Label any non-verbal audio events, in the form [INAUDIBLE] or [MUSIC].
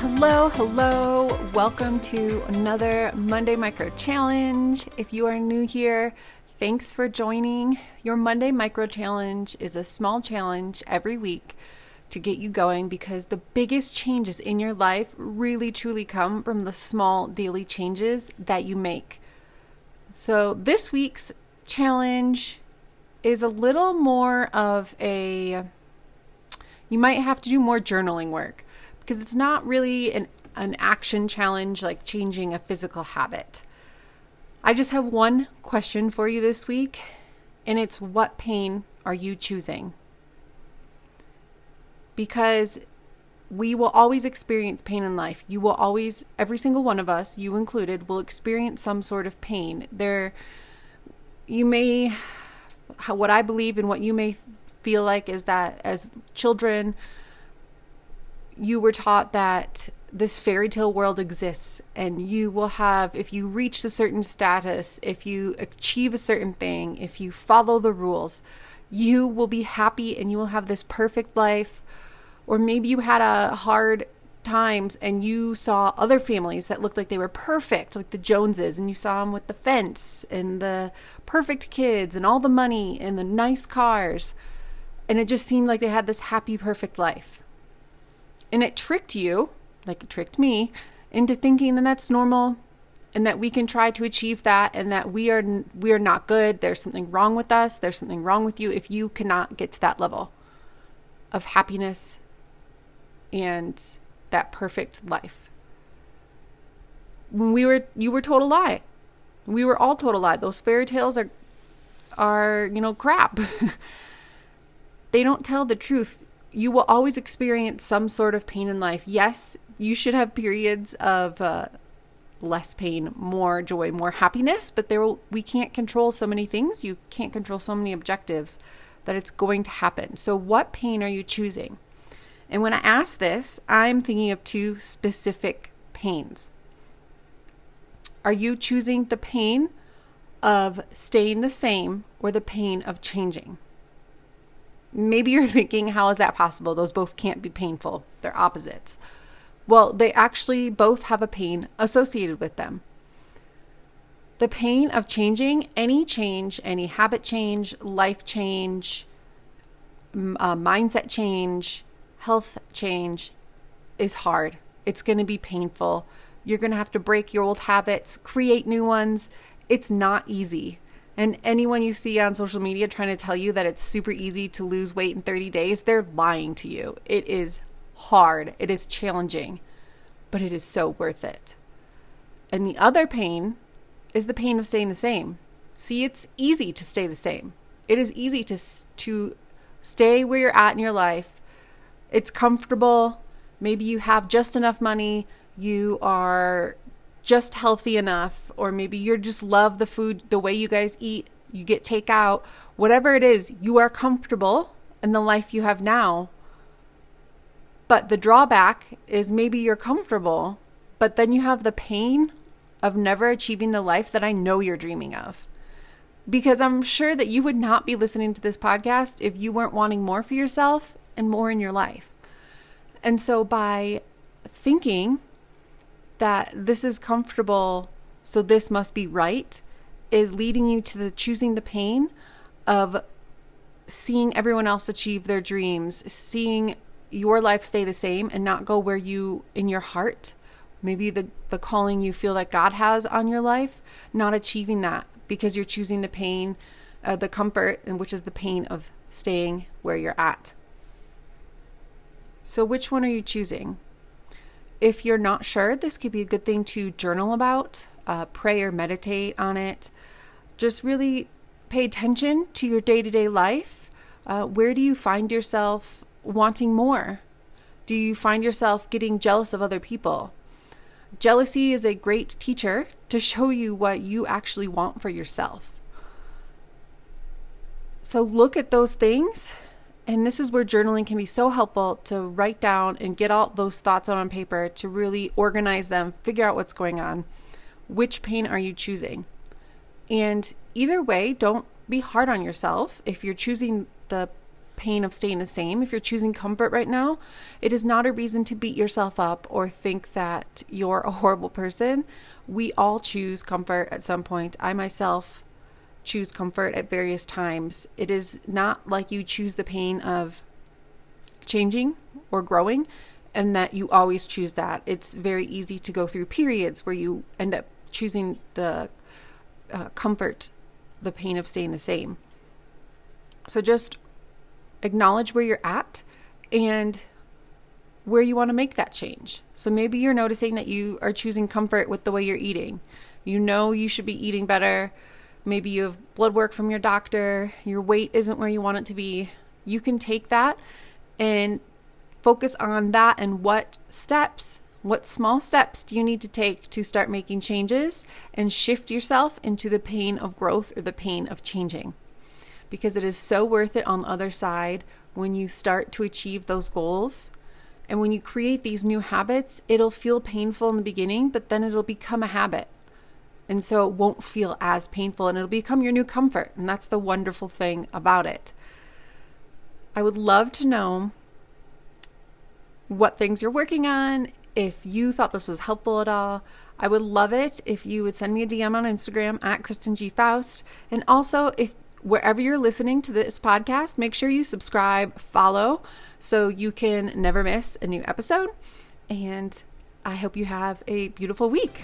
Hello, hello. Welcome to another Monday Micro Challenge. If you are new here, thanks for joining. Your Monday Micro Challenge is a small challenge every week to get you going because the biggest changes in your life really truly come from the small daily changes that you make. So, this week's challenge is a little more of a you might have to do more journaling work because it's not really an, an action challenge like changing a physical habit. I just have one question for you this week, and it's what pain are you choosing? Because we will always experience pain in life. You will always, every single one of us, you included, will experience some sort of pain. There, you may, what I believe and what you may feel like is that as children, you were taught that this fairy tale world exists and you will have if you reach a certain status if you achieve a certain thing if you follow the rules you will be happy and you will have this perfect life. Or maybe you had a hard times and you saw other families that looked like they were perfect like the joneses and you saw them with the fence and the perfect kids and all the money and the nice cars. And it just seemed like they had this happy perfect life and it tricked you, like it tricked me, into thinking that that's normal and that we can try to achieve that and that we are we are not good. There's something wrong with us. There's something wrong with you if you cannot get to that level of happiness and that perfect life. When we were you were told a lie. We were all told a lie. Those fairy tales are are you know crap. [LAUGHS] They don't tell the truth you will always experience some sort of pain in life. Yes, you should have periods of uh, less pain, more joy, more happiness, but there will, we can't control so many things. You can't control so many objectives that it's going to happen. So, what pain are you choosing? And when I ask this, I'm thinking of two specific pains. Are you choosing the pain of staying the same or the pain of changing? Maybe you're [LAUGHS] thinking, how is that possible? Those both can't be painful. They're opposites. Well, they actually both have a pain associated with them. The pain of changing, any change, any habit change, life change, uh, mindset change, health change is hard. It's going to be painful. You're going to have to break your old habits, create new ones. It's not easy. And anyone you see on social media trying to tell you that it's super easy to lose weight in 30 days, they're lying to you. It is hard, it is challenging, but it is so worth it. And the other pain is the pain of staying the same. See, it's easy to stay the same. It is easy to to stay where you're at in your life. It's comfortable. Maybe you have just enough money. You are just healthy enough, or maybe you just love the food, the way you guys eat, you get takeout, whatever it is, you are comfortable in the life you have now. But the drawback is maybe you're comfortable, but then you have the pain of never achieving the life that I know you're dreaming of. Because I'm sure that you would not be listening to this podcast if you weren't wanting more for yourself and more in your life. And so by thinking that this is comfortable, so this must be right, is leading you to the choosing the pain of seeing everyone else achieve their dreams, seeing your life stay the same and not go where you in your heart, maybe the the calling you feel that God has on your life, not achieving that because you're choosing the pain, uh, the comfort, and which is the pain of staying where you're at. So, which one are you choosing? If you're not sure, this could be a good thing to journal about, uh, pray or meditate on it. Just really pay attention to your day to day life. Uh, where do you find yourself wanting more? Do you find yourself getting jealous of other people? Jealousy is a great teacher to show you what you actually want for yourself. So look at those things. And this is where journaling can be so helpful to write down and get all those thoughts out on paper to really organize them, figure out what's going on. Which pain are you choosing? And either way, don't be hard on yourself. If you're choosing the pain of staying the same, if you're choosing comfort right now, it is not a reason to beat yourself up or think that you're a [LAUGHS] horrible person. We all choose comfort at some point. I myself choose comfort at various times. It is not like you choose the pain of changing or growing and that you always choose that. It's very easy to go through periods where you end up choosing the uh, comfort, the pain of staying the same. So just acknowledge where you're at and where you want to make that change. So maybe you're noticing that you are choosing comfort with the way you're eating. You know you should be eating better. Maybe you have blood work from your doctor. Your weight isn't where you want it to be. You can take that and focus on that and what steps, what small steps do you need to take to start making changes and shift yourself into the pain of growth or the pain of changing because it is so worth it on the other side when you start to achieve those goals. And when you create these new habits, it'll feel painful in the beginning, but then it'll become a habit. And so it won't feel as painful and it'll become your new comfort. And that's the wonderful thing about it. I would love to know what things you're working on, if you thought this was helpful at all. I would love it if you would send me a DM on Instagram at Kristen G. Faust. And also, if wherever you're listening to this podcast, make sure you subscribe, follow, so you can never miss a new episode. And I hope you have a beautiful week.